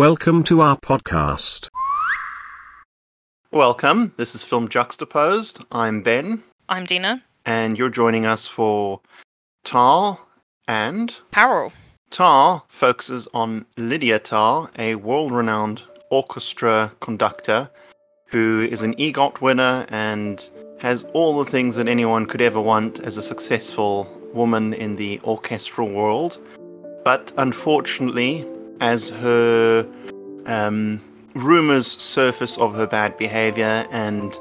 Welcome to our podcast. Welcome. This is Film Juxtaposed. I'm Ben, I'm Dina. and you're joining us for Tar and Carol. Tar focuses on Lydia Tar, a world renowned orchestra conductor who is an EGOT winner and has all the things that anyone could ever want as a successful woman in the orchestral world. But unfortunately, as her um, rumors surface of her bad behavior and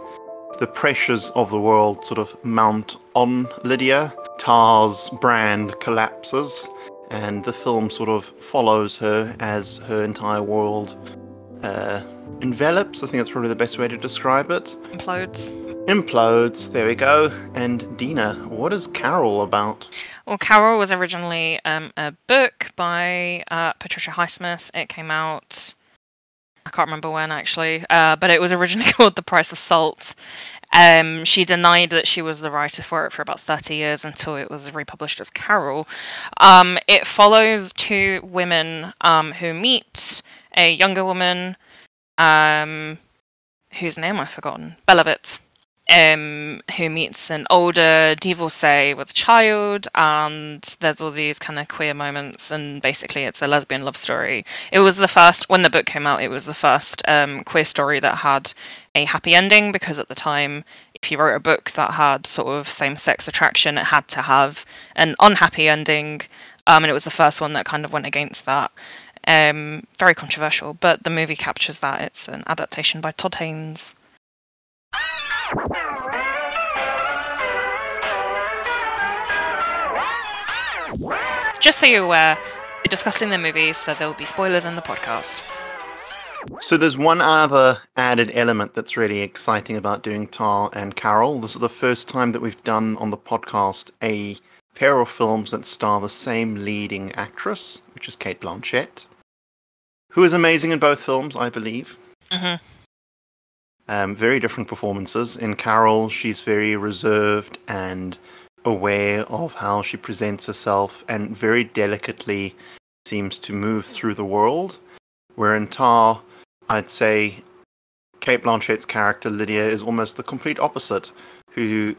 the pressures of the world sort of mount on Lydia, Tar's brand collapses, and the film sort of follows her as her entire world uh, envelops. I think that's probably the best way to describe it. Implodes. Implodes, there we go. And Dina, what is Carol about? Well, Carol was originally um, a book by uh, Patricia Highsmith. It came out, I can't remember when actually, uh, but it was originally called The Price of Salt. Um, she denied that she was the writer for it for about 30 years until it was republished as Carol. Um, it follows two women um, who meet a younger woman um, whose name I've forgotten, Belovitz, um, who meets an older divorcee with a child, and there's all these kind of queer moments, and basically it's a lesbian love story. It was the first, when the book came out, it was the first um, queer story that had a happy ending, because at the time, if you wrote a book that had sort of same sex attraction, it had to have an unhappy ending. Um, and it was the first one that kind of went against that. Um, very controversial, but the movie captures that. It's an adaptation by Todd Haynes. Just so you're aware, we're discussing the movies, so there will be spoilers in the podcast. So there's one other added element that's really exciting about doing Tar and Carol. This is the first time that we've done on the podcast a pair of films that star the same leading actress, which is Cate Blanchett, who is amazing in both films, I believe. Mm-hmm. Um, very different performances. In Carol, she's very reserved and aware of how she presents herself and very delicately seems to move through the world. Where in Tar, I'd say Cate Blanchett's character, Lydia, is almost the complete opposite, who,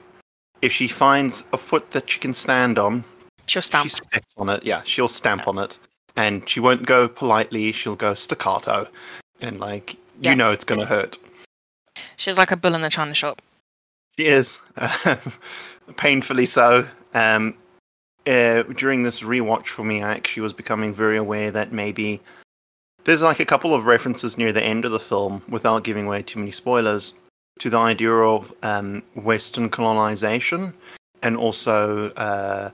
if she finds a foot that she can stand on, She'll stamp. she steps on it. Yeah, she'll stamp on it. And she won't go politely, she'll go staccato. And, like, you know it's going to hurt. She's like a bull in the china shop. She is painfully so. Um, uh, during this rewatch for me, I actually was becoming very aware that maybe there's like a couple of references near the end of the film, without giving away too many spoilers, to the idea of um, Western colonization and also uh,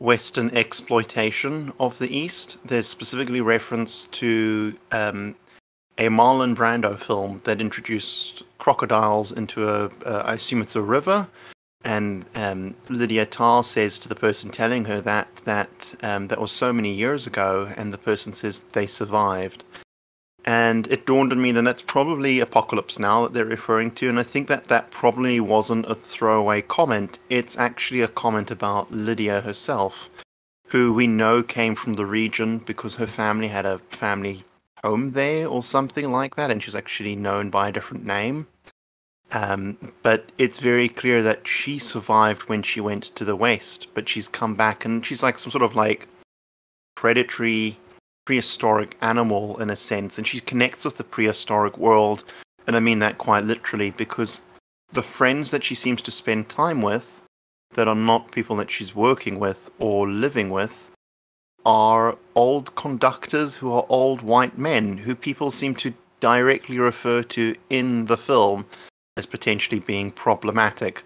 Western exploitation of the East. There's specifically reference to um, a Marlon Brando film that introduced crocodiles into a, uh, I assume it's a river, and um, Lydia Tar says to the person telling her that that um, that was so many years ago, and the person says they survived. And it dawned on me that that's probably Apocalypse Now that they're referring to, and I think that that probably wasn't a throwaway comment. It's actually a comment about Lydia herself, who we know came from the region because her family had a family home there or something like that, and she's actually known by a different name. Um, but it's very clear that she survived when she went to the west, but she's come back and she's like some sort of like predatory, prehistoric animal in a sense, and she connects with the prehistoric world. And I mean that quite literally because the friends that she seems to spend time with, that are not people that she's working with or living with, are old conductors who are old white men who people seem to directly refer to in the film as potentially being problematic.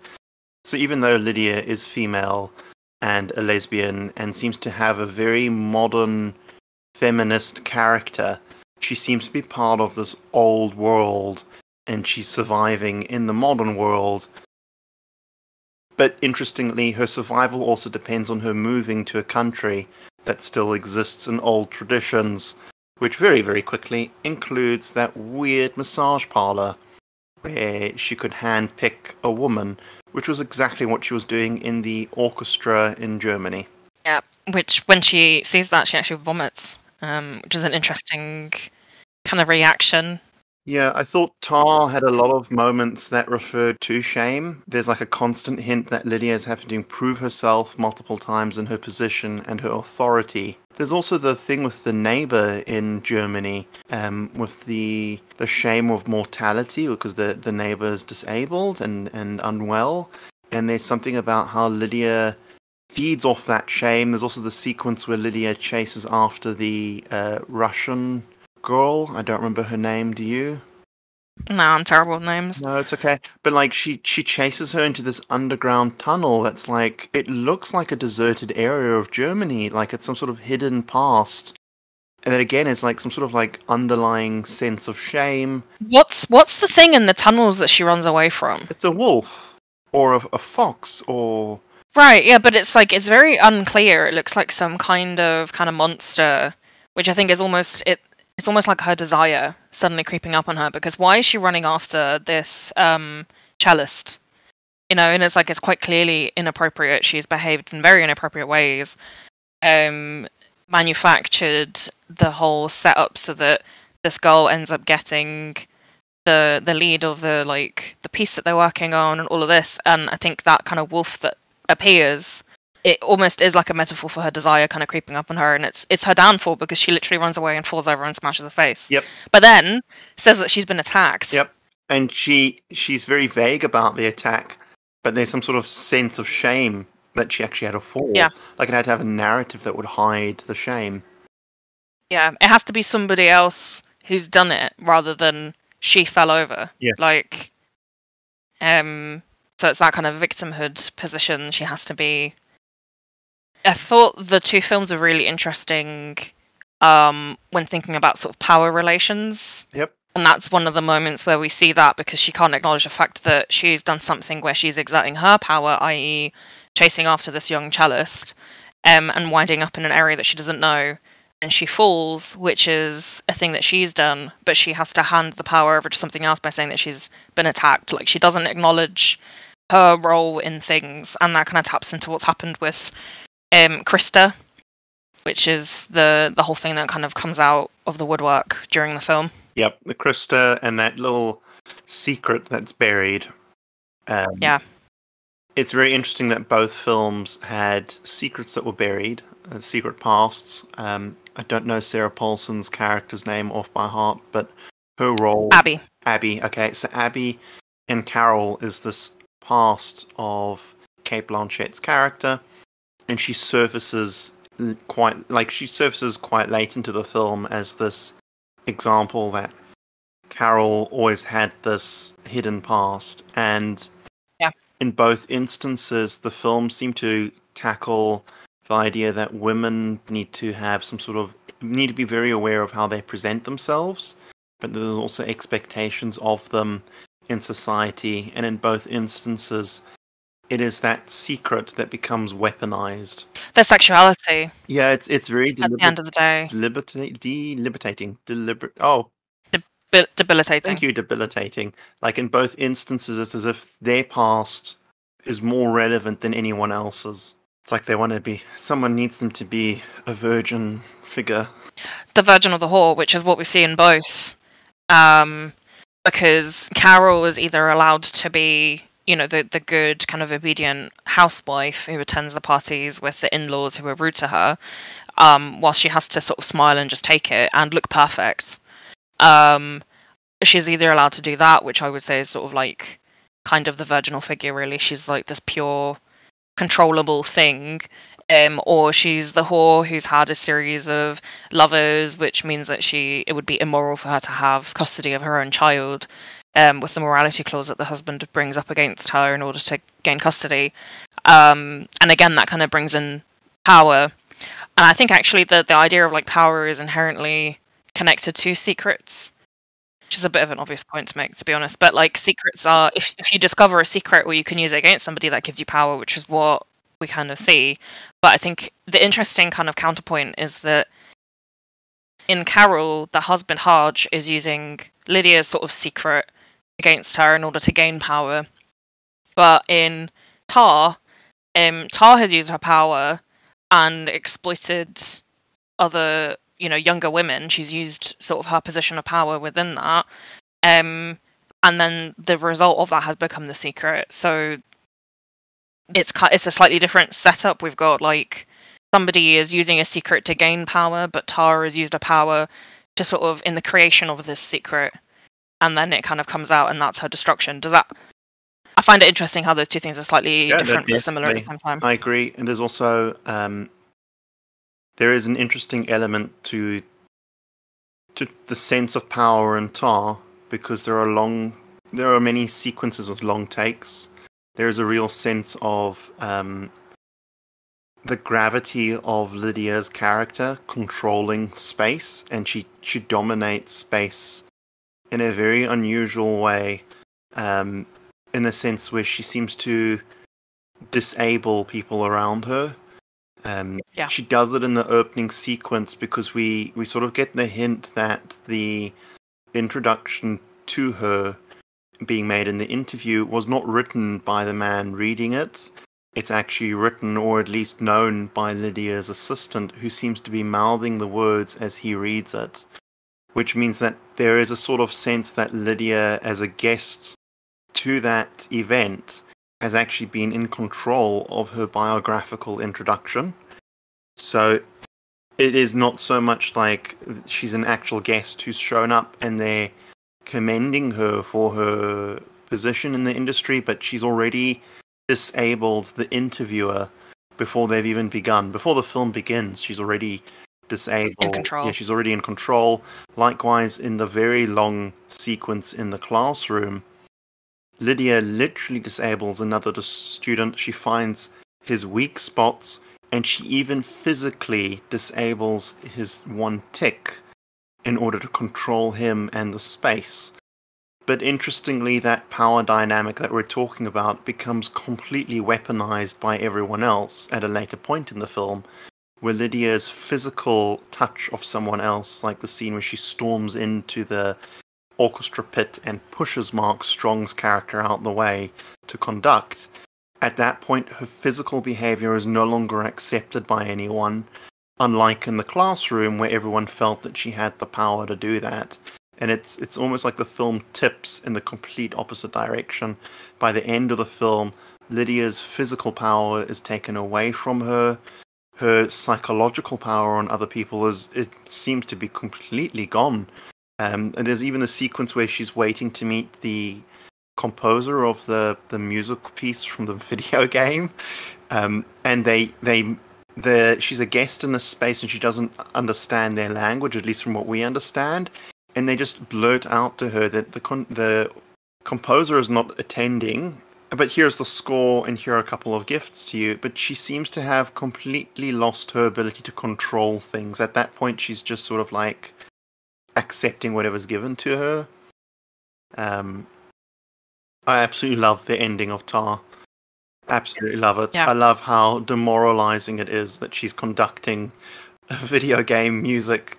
So even though Lydia is female and a lesbian and seems to have a very modern feminist character, she seems to be part of this old world and she's surviving in the modern world. But interestingly, her survival also depends on her moving to a country that still exists in old traditions, which very, very quickly includes that weird massage parlor where she could handpick a woman, which was exactly what she was doing in the orchestra in Germany. Yeah, which when she sees that, she actually vomits, um, which is an interesting kind of reaction. Yeah, I thought Tar had a lot of moments that referred to shame. There's like a constant hint that Lydia is having to improve herself multiple times in her position and her authority. There's also the thing with the neighbor in Germany, um, with the the shame of mortality because the the neighbor is disabled and and unwell, and there's something about how Lydia feeds off that shame. There's also the sequence where Lydia chases after the uh, Russian girl. I don't remember her name. Do you? No, I'm terrible with names. No, it's okay. But like she she chases her into this underground tunnel that's like it looks like a deserted area of Germany, like it's some sort of hidden past. And then again it's like some sort of like underlying sense of shame. What's what's the thing in the tunnels that she runs away from? It's a wolf or a, a fox or Right, yeah, but it's like it's very unclear. It looks like some kind of kind of monster, which I think is almost it. It's almost like her desire suddenly creeping up on her because why is she running after this um, cellist? You know, and it's like it's quite clearly inappropriate. She's behaved in very inappropriate ways. Um, manufactured the whole setup so that this girl ends up getting the the lead of the like the piece that they're working on and all of this. And I think that kind of wolf that appears it almost is like a metaphor for her desire kind of creeping up on her and it's it's her downfall because she literally runs away and falls over and smashes her face Yep. but then says that she's been attacked Yep. And she she's very vague about the attack, but there's some sort of sense of shame that she actually had a fall. Yeah. Like it had to have a narrative that would hide the shame. yeah it has to be somebody else who's done it rather than she fell over Yeah. like um so it's that kind of victimhood position she has to be i thought the two films are really interesting um when thinking about sort of power relations Yep. and that's one of the moments where we see that because she can't acknowledge the fact that she's done something where she's exerting her power i.e chasing after this young cellist um, and winding up in an area that she doesn't know and she falls, which is a thing that she's done, but she has to hand the power over to something else by saying that she's been attacked. Like she doesn't acknowledge her role in things, and that kind of taps into what's happened with um, Krista, which is the the whole thing that kind of comes out of the woodwork during the film. Yep. The Krista and that little secret that's buried. Um, Yeah. It's very interesting that both films had secrets that were buried, uh, secret pasts. Um, I don't know Sarah Paulson's character's name off by heart, but her role. Abby, Abby. Okay, so Abby and Carol is this past of Cate Blanchett's character, and she surfaces quite like she surfaces quite late into the film as this example that Carol always had this hidden past, and Yeah. in both instances, the film seemed to tackle the idea that women need to have some sort of need to be very aware of how they present themselves but there's also expectations of them in society, and in both instances, it is that secret that becomes weaponized. their sexuality Yeah, it's it's very at the end of the day, deliberating, deliberating, deliberate. Oh, Debil- debilitating. thank you, debilitating. Like in both instances, it's as if their past is more relevant than anyone else's. It's like they want to be. Someone needs them to be a virgin figure. the Virgin of the Whore, which is what we see in both. Um, because Carol is either allowed to be, you know, the the good kind of obedient housewife who attends the parties with the in-laws who are rude to her, um, while she has to sort of smile and just take it and look perfect. Um, she's either allowed to do that, which I would say is sort of like kind of the virginal figure. Really, she's like this pure, controllable thing, um, or she's the whore who's had a series of lovers, which means that she it would be immoral for her to have custody of her own child, um, with the morality clause that the husband brings up against her in order to gain custody. Um, and again, that kind of brings in power. And I think actually the the idea of like power is inherently connected to secrets, which is a bit of an obvious point to make, to be honest. But like secrets are if if you discover a secret or you can use it against somebody, that gives you power, which is what we kind of see. But I think the interesting kind of counterpoint is that in Carol, the husband Hodge is using Lydia's sort of secret against her in order to gain power. But in Tar, um, Tar has used her power and exploited other you know younger women. She's used sort of her position of power within that, um, and then the result of that has become the secret. So it's it's a slightly different setup. We've got like somebody is using a secret to gain power, but Tar has used a power to sort of in the creation of this secret, and then it kind of comes out, and that's her destruction. Does that? I find it interesting how those two things are slightly Yeah, different but similar at the same time. I agree, and there's also um, there is an interesting element to to the sense of power in Tar because there are long there are many sequences with long takes. There is a real sense of um, the gravity of Lydia's character controlling space, and she she dominates space in a very unusual way. Um, in the sense where she seems to disable people around her. Um, Yeah. She does it in the opening sequence because we, we sort of get the hint that the introduction to her being made in the interview was not written by the man reading it. It's actually written or at least known by Lydia's assistant, who seems to be mouthing the words as he reads it. Which means that there is a sort of sense that Lydia, as a guest to that event, has actually been in control of her biographical introduction. So it is not so much like she's an actual guest who's shown up and they're commending her for her position in the industry, but she's already disabled the interviewer before they've even begun. Before the film begins, she's already disabled. control. Yeah, she's already in control. Likewise, in the very long sequence in the classroom, Lydia literally disables another student. She finds his weak spots, and she even physically disables his one tick in order to control him and the space. But interestingly, that power dynamic that we're talking about becomes completely weaponized by everyone else at a later point in the film, where Lydia's physical touch of someone else, like the scene where she storms into the orchestra pit and pushes Mark Strong's character out the way to conduct, at that point her physical behavior is no longer accepted by anyone, unlike in the classroom where everyone felt that she had the power to do that. And it's it's almost like the film tips in the complete opposite direction. By the end of the film, Lydia's physical power is taken away from her. Her psychological power on other people is it seems to be completely gone. Um, and there's even a sequence where she's waiting to meet the composer of the the music piece from the video game, um, and they they the she's a guest in this space and she doesn't understand their language, at least from what we understand, and they just blurt out to her that the con- the composer is not attending. But here's the score, and here are a couple of gifts to you. But she seems to have completely lost her ability to control things. At that point, she's just sort of like accepting whatever's given to her. Um, I absolutely love the ending of Tar. Absolutely love it. Yeah. I love how demoralizing it is that she's conducting a video game music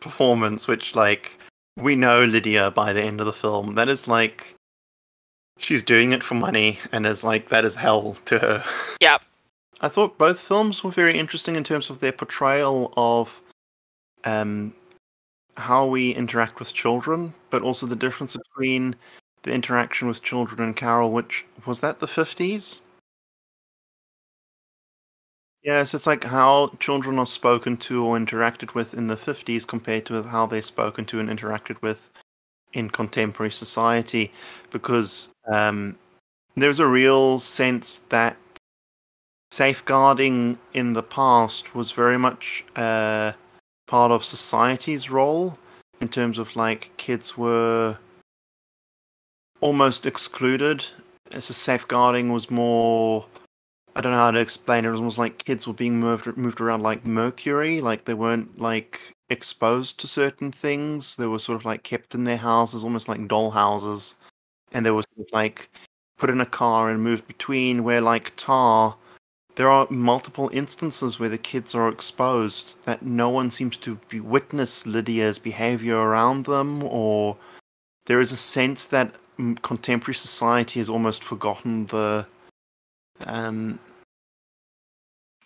performance, which, like, we know Lydia by the end of the film. That is like, she's doing it for money, and is like, that is hell to her. Yeah. I thought both films were very interesting in terms of their portrayal of um, how we interact with children, but also the difference between the interaction with children and Carol, which was that the 50s? Yes, it's like how children are spoken to or interacted with in the 50s compared to how they're spoken to and interacted with in contemporary society, because um, there's a real sense that safeguarding in the past was very much uh, part of society's role in terms of like kids were almost excluded. So safeguarding was more. I don't know how to explain it. It was almost like kids were being moved moved around like mercury, like they weren't like exposed to certain things. They were sort of like kept in their houses, almost like doll houses, and sort of like put in a car and moved between. Where like Tar, there are multiple instances where the kids are exposed that no one seems to be witness Lydia's behavior around them, or there is a sense that mm, contemporary society has almost forgotten the um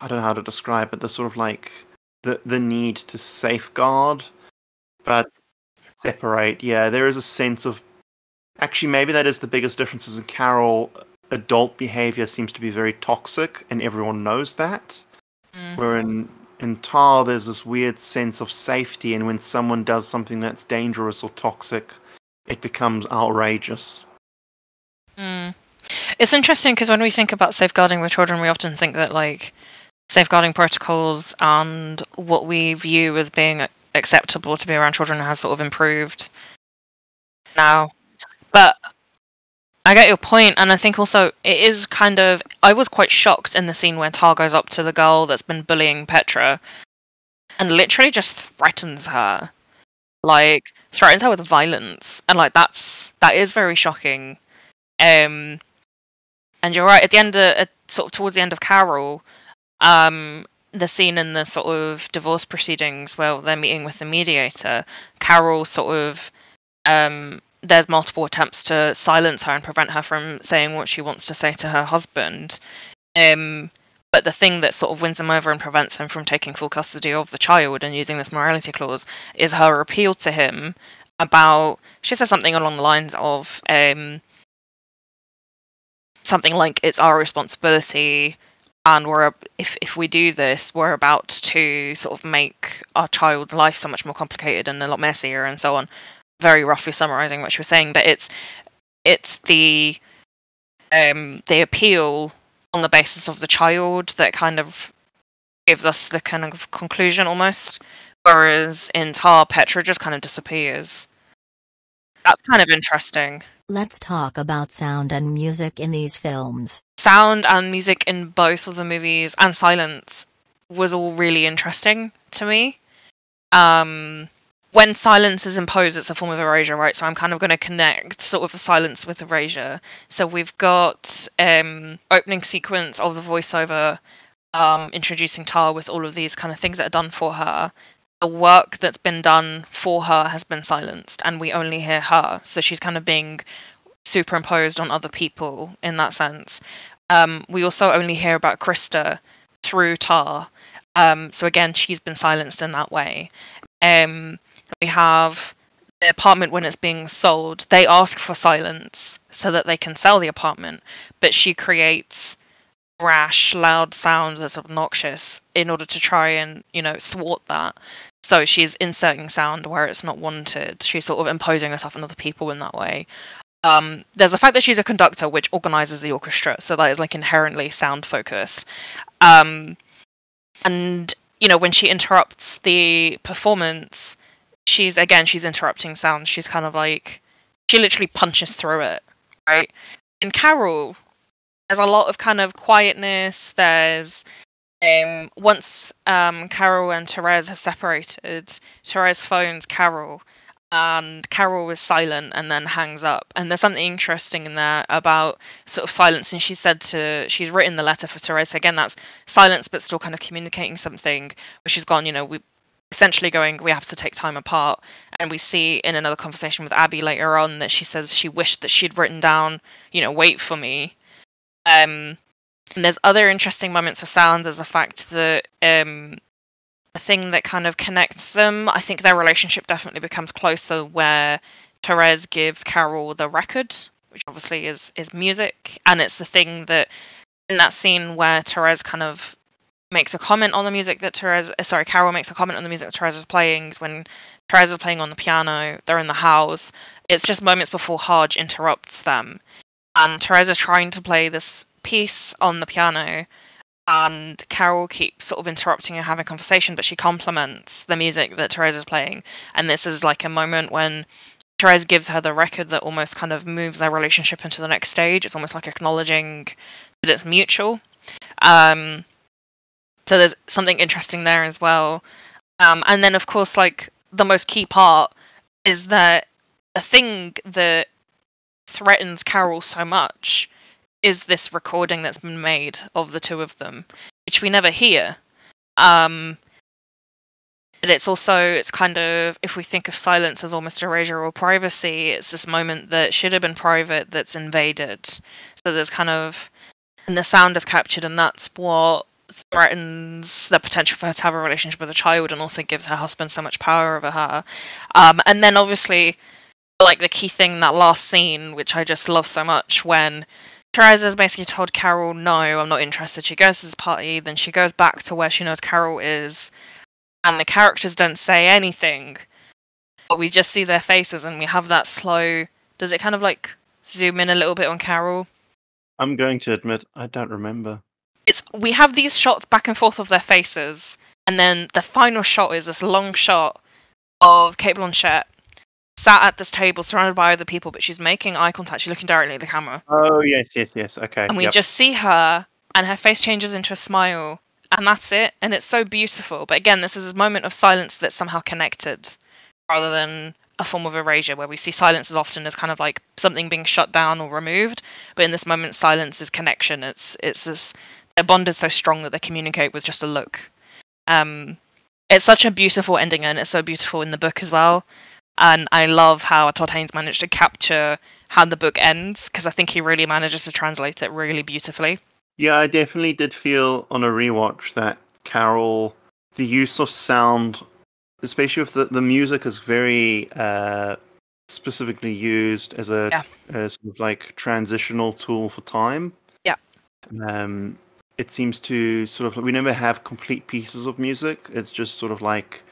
I don't know how to describe it, the sort of like the the need to safeguard, but separate. Yeah, there is a sense of actually maybe that is the biggest differences in Carol. Adult behavior seems to be very toxic, and everyone knows that. Mm. Where in in Tar, there's this weird sense of safety, and when someone does something that's dangerous or toxic, it becomes outrageous. Mm. It's interesting because when we think about safeguarding with children, we often think that like safeguarding protocols and what we view as being acceptable to be around children has sort of improved now. But I get your point, and I think also it is kind of. I was quite shocked in the scene where Tar goes up to the girl that's been bullying Petra and literally just threatens her. Like, threatens her with violence. And, like, that's. That is very shocking. Um. And you're right, at the end of. At, sort of towards the end of Carol, um, the scene in the sort of divorce proceedings where they're meeting with the mediator, Carol sort of um there's multiple attempts to silence her and prevent her from saying what she wants to say to her husband. Um, but the thing that sort of wins him over and prevents him from taking full custody of the child and using this morality clause is her appeal to him about. She says something along the lines of um, something like it's our responsibility and we're if if we do this we're about to sort of make our child's life so much more complicated and a lot messier and so on very roughly summarizing what she was saying but it's it's the um the appeal on the basis of the child that kind of gives us the kind of conclusion almost whereas in tar petra just kind of disappears that's kind of interesting Let's talk about sound and music in these films. sound and music in both of the movies and silence was all really interesting to me. Um, when silence is imposed, it's a form of erasure, right? So I'm kind of going to connect sort of silence with erasure. So we've got um, opening sequence of the voiceover um, introducing Tar with all of these kind of things that are done for her. The work that's been done for her has been silenced, and we only hear her. So she's kind of being superimposed on other people in that sense. Um, we also only hear about Krista through Tar. Um, so again, she's been silenced in that way. Um, we have the apartment when it's being sold. They ask for silence so that they can sell the apartment, but she creates brash, loud sounds that's obnoxious in order to try and you know thwart that. So she's inserting sound where it's not wanted. She's sort of imposing herself on other people in that way. Um, there's the fact that she's a conductor, which organizes the orchestra, so that is like inherently sound focused. Um, and you know, when she interrupts the performance, she's again she's interrupting sounds. She's kind of like she literally punches through it, right? In Carol, there's a lot of kind of quietness. There's um, once um, Carol and Therese have separated, Therese phones Carol, and Carol is silent and then hangs up. And there's something interesting in there about sort of silence. And she said to, she's written the letter for Therese. Again, that's silence, but still kind of communicating something. Where she's gone, you know, we essentially going, we have to take time apart. And we see in another conversation with Abby later on that she says she wished that she'd written down, you know, wait for me. Um, and there's other interesting moments of sound. There's the fact that um, the thing that kind of connects them, I think their relationship definitely becomes closer where Therese gives Carol the record, which obviously is is music, and it's the thing that in that scene where Therese kind of makes a comment on the music that Therese, uh, sorry, Carol makes a comment on the music that Therese is playing when Therese is playing on the piano, they're in the house. It's just moments before Hodge interrupts them, and Therese is trying to play this piece on the piano and Carol keeps sort of interrupting and having conversation, but she compliments the music that Therese is playing. And this is like a moment when Therese gives her the record that almost kind of moves their relationship into the next stage. It's almost like acknowledging that it's mutual. Um, so there's something interesting there as well. Um, and then, of course, like the most key part is that the thing that threatens Carol so much is this recording that's been made of the two of them, which we never hear. Um, but it's also it's kind of if we think of silence as almost erasure or privacy, it's this moment that should have been private that's invaded. So there's kind of and the sound is captured, and that's what threatens the potential for her to have a relationship with a child and also gives her husband so much power over her. Um, and then obviously, like the key thing, that last scene, which I just love so much, when Therese's basically told Carol, no, I'm not interested. She goes to this party, then she goes back to where she knows Carol is, and the characters don't say anything. But we just see their faces and we have that slow. Does it kind of like zoom in a little bit on Carol? I'm going to admit I don't remember. It's we have these shots back and forth of their faces, and then the final shot is this long shot of Cate Blanchett sat at this table surrounded by other people, but she's making eye contact. She's looking directly at the camera. Oh yes, yes, yes. Okay. And we yep. just see her, and her face changes into a smile, and that's it. And it's so beautiful. But again, this is a moment of silence that's somehow connected, rather than a form of erasure, where we see silence as often as kind of like something being shut down or removed. But in this moment, silence is connection. It's it's this their bond is so strong that they communicate with just a look. Um, it's such a beautiful ending, and it's so beautiful in the book as well. And I love how Todd Haynes managed to capture how the book ends because I think he really manages to translate it really beautifully. Yeah, I definitely did feel on a rewatch that Carol, the use of sound, especially with the, the music is very uh, specifically used as a, Yeah. a sort of like transitional tool for time. Yeah. Um, it seems to sort of we never have complete pieces of music. It's just sort of like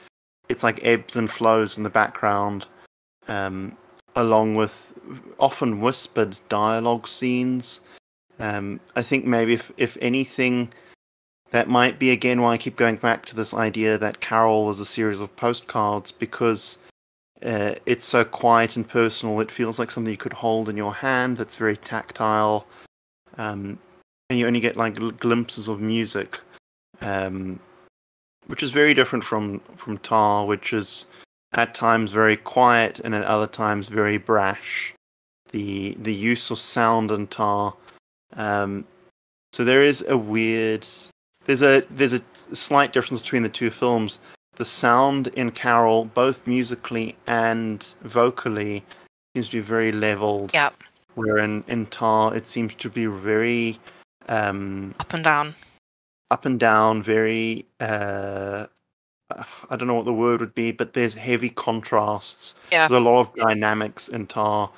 it's like ebbs and flows in the background, um, along with often whispered dialogue scenes. Um, I think maybe if if anything, that might be again why I keep going back to this idea that Carol is a series of postcards because uh, it's so quiet and personal. It feels like something you could hold in your hand. That's very tactile, um, and you only get like glimpses of music, um, which is very different from from Tar, which is at times very quiet and at other times very brash. The the use of sound in Tar, um, so there is a weird. There's a there's a slight difference between the two films. The sound in Carol, both musically and vocally, seems to be very leveled. Yeah, Where in, in Tar, it seems to be very um, up and down. up and down, very. Uh, I don't know what the word would be, but there's heavy contrasts. Yeah. There's a lot of dynamics in Tar,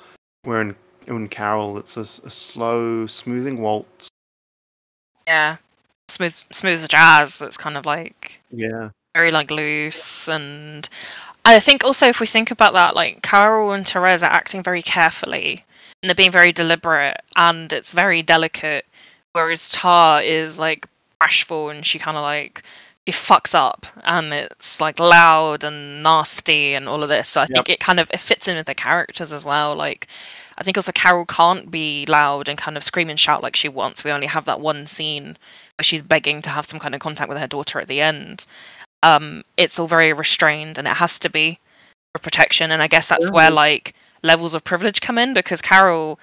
where in, in Carol, it's a slow, smoothing waltz. Yeah, smooth, smooth jazz. That's kind of like Yeah. very like loose and I think also if we think about that, like Carol and Therese are acting very carefully and they're being very deliberate and it's very delicate, whereas Tar is like bashful and she kind of like she fucks up and it's like loud and nasty and all of this. So I think it kind of it fits in with the characters as well. Like I think also Carol can't be loud and kind of scream and shout like she wants. We only have that one scene where she's begging to have some kind of contact with her daughter at the end um, it's all very restrained and it has to be for protection. And I guess that's where like levels of privilege come in because Carol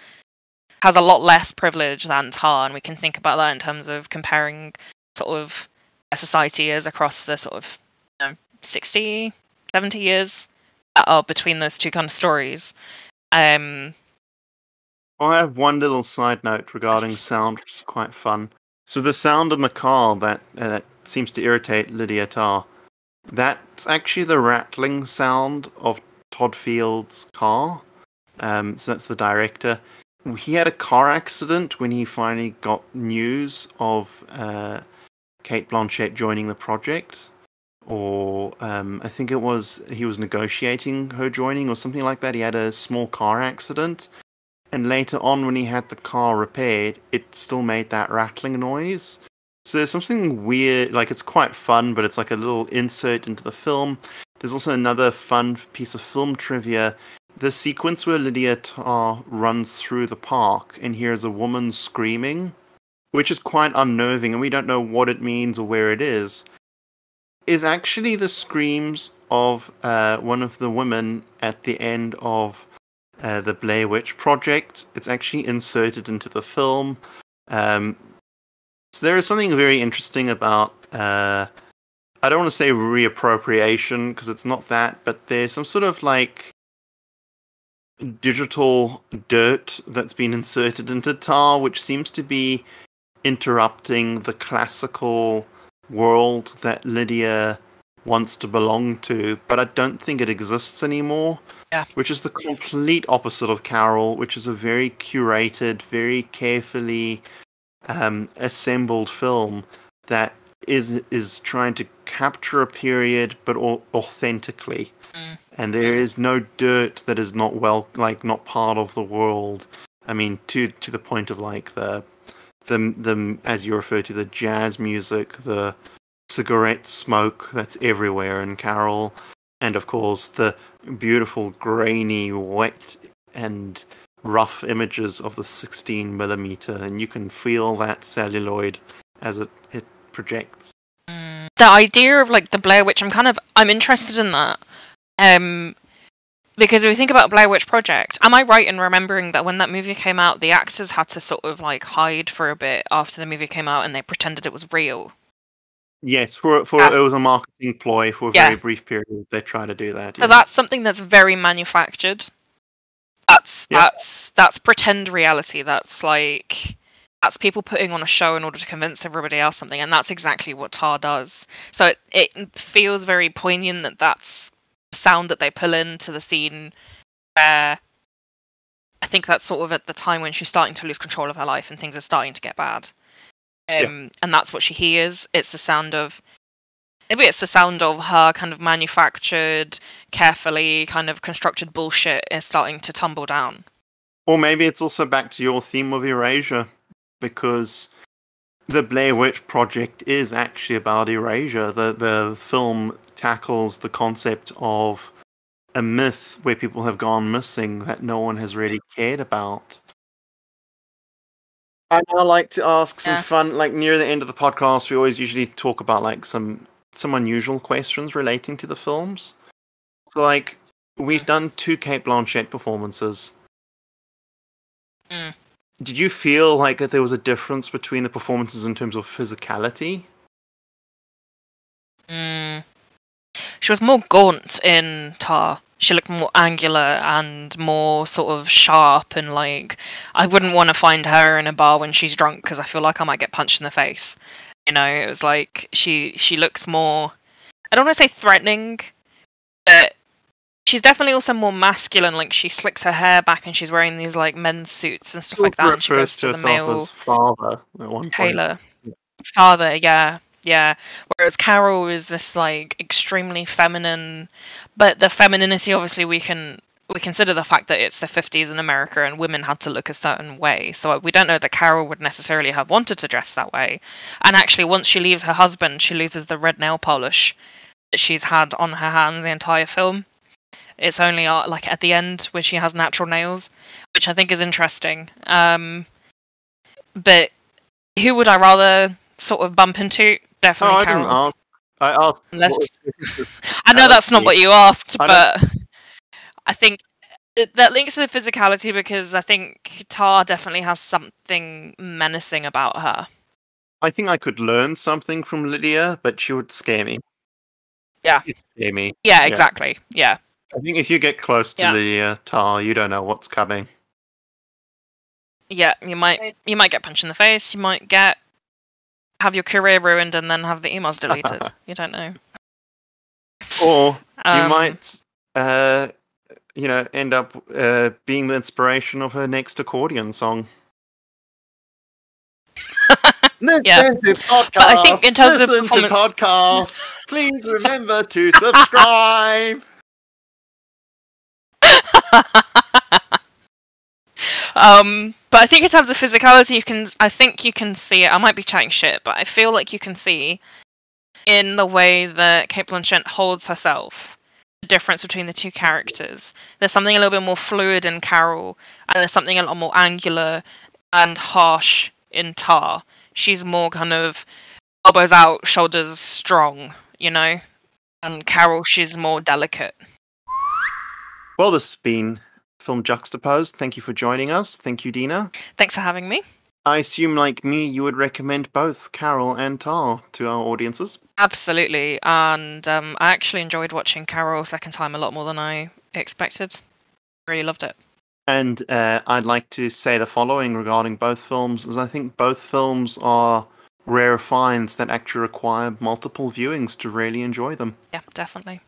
has a lot less privilege than Tar, and we can think about that in terms of comparing sort of a society is across the sort of you know, 60, 70 years that are between those two kind of stories. Um, I have one little side note regarding sound, which is quite fun. So the sound in the car that uh, that seems to irritate Lydia Tar, that's actually the rattling sound of Todd Field's car. Um, so that's the director. He had a car accident when he finally got news of uh, Cate Blanchett joining the project, or um, I think it was he was negotiating her joining or something like that. He had a small car accident and later on when he had the car repaired it still made that rattling noise so there's something weird like it's quite fun but it's like a little insert into the film there's also another fun piece of film trivia the sequence where lydia tar runs through the park and hears a woman screaming which is quite unnerving and we don't know what it means or where it is is actually the screams of uh, one of the women at the end of uh, the Blair Witch Project. It's actually inserted into the film. Um, so there is something very interesting about. Uh, I don't want to say reappropriation because it's not that, but there's some sort of like digital dirt that's been inserted into Tar, which seems to be interrupting the classical world that Lydia wants to belong to, but I don't think it exists anymore. Yeah. Which is the complete opposite of Carol, which is a very curated, very carefully um, assembled film that is is trying to capture a period, but authentically. And there is no dirt that is not well, like not part of the world. I mean, to to the point of like the the the as you refer to the jazz music, the cigarette smoke that's everywhere in Carol, and of course the beautiful grainy, wet and rough images of the 16 millimeter, and you can feel that celluloid as it it projects. The idea of like the Blair Witch, I'm kind of I'm interested in that. Um, because if we think about Blair Witch Project, am I right in remembering that when that movie came out, the actors had to sort of like hide for a bit after the movie came out, and they pretended it was real? Yes, for for Yeah. it was a marketing ploy for a Yeah. very brief period. They try to do that. So yeah. that's something that's very manufactured. That's that's that's pretend reality. That's like that's people putting on a show in order to convince everybody else something, and that's exactly what Tar does. So it it feels very poignant that that's sound that they pull into the scene. Where I think that's sort of at the time when she's starting to lose control of her life and things are starting to get bad. Yeah. Um, and that's what she hears. It's the sound of maybe it's the sound of her kind of manufactured, carefully kind of constructed bullshit is starting to tumble down. Or maybe it's also back to your theme of erasure, because the Blair Witch Project is actually about erasure. The the film tackles the concept of a myth where people have gone missing that no one has really cared about. I now like to ask some Yeah. fun, like near the end of the podcast, we always usually talk about like some some unusual questions relating to the films. So, like we've done two Cate Blanchett performances. Mm. Did you feel like that there was a difference between the performances in terms of physicality? She was more gaunt in Tar. She looked more angular and more sort of sharp and like I wouldn't want to find her in a bar when she's drunk because I feel like I might get punched in the face. You know, it was like she she looks more I don't want to say threatening, but she's definitely also more masculine. Like she slicks her hair back and she's wearing these like men's suits and stuff like that. She refers to to the herself male as father at one point. Taylor. Yeah. Father, yeah, yeah. Whereas Carol is this like extremely feminine, but the femininity obviously we can we consider the fact that it's the 50s in America and women had to look a certain way. So we don't know that Carol would necessarily have wanted to dress that way. And actually, once she leaves her husband, she loses the red nail polish that she's had on her hands the entire film. It's only uh, like at the end when she has natural nails, which I think is interesting. Um, but who would I rather sort of bump into? Oh, Definitely I Carol. didn't ask. I asked. Unless- I know that's not what you asked, I but I think that links to the physicality because I think Tar definitely has something menacing about her. I think I could learn something from Lydia, but she would scare me. Yeah. She'd scare me. Yeah, Yeah. exactly. Yeah. I think if you get close to Yeah. Lydia Tar, you don't know what's coming. Yeah, you might you might get punched in the face, you might get have your career ruined and then have the emails deleted. you don't know. Or you Um, might, uh, you know, end up uh, being the inspiration of her next accordion song. Yeah. But I think in terms of listen to performance- podcast. Please remember to subscribe. Um, but I think in terms of physicality, you can. I think you can see it. I might be chatting shit, but I feel like you can see in the way that Cate Blanchett holds herself the difference between the two characters. There's something a little bit more fluid in Carol, and there's something a lot more angular and harsh in Tar. She's more kind of elbows out, shoulders strong, you know. And Carol, she's more delicate. well, this has been film juxtaposed. Thank you for joining us. Thank you, Dina. Thanks for having me. I assume, like me, you would recommend both Carol and Tar to our audiences. Absolutely, and um, I actually enjoyed watching Carol second time a lot more than I expected. Really loved it. And uh, I'd like to say the following regarding both films: is I think both films are rare finds that actually require multiple viewings to really enjoy them. Yeah, definitely.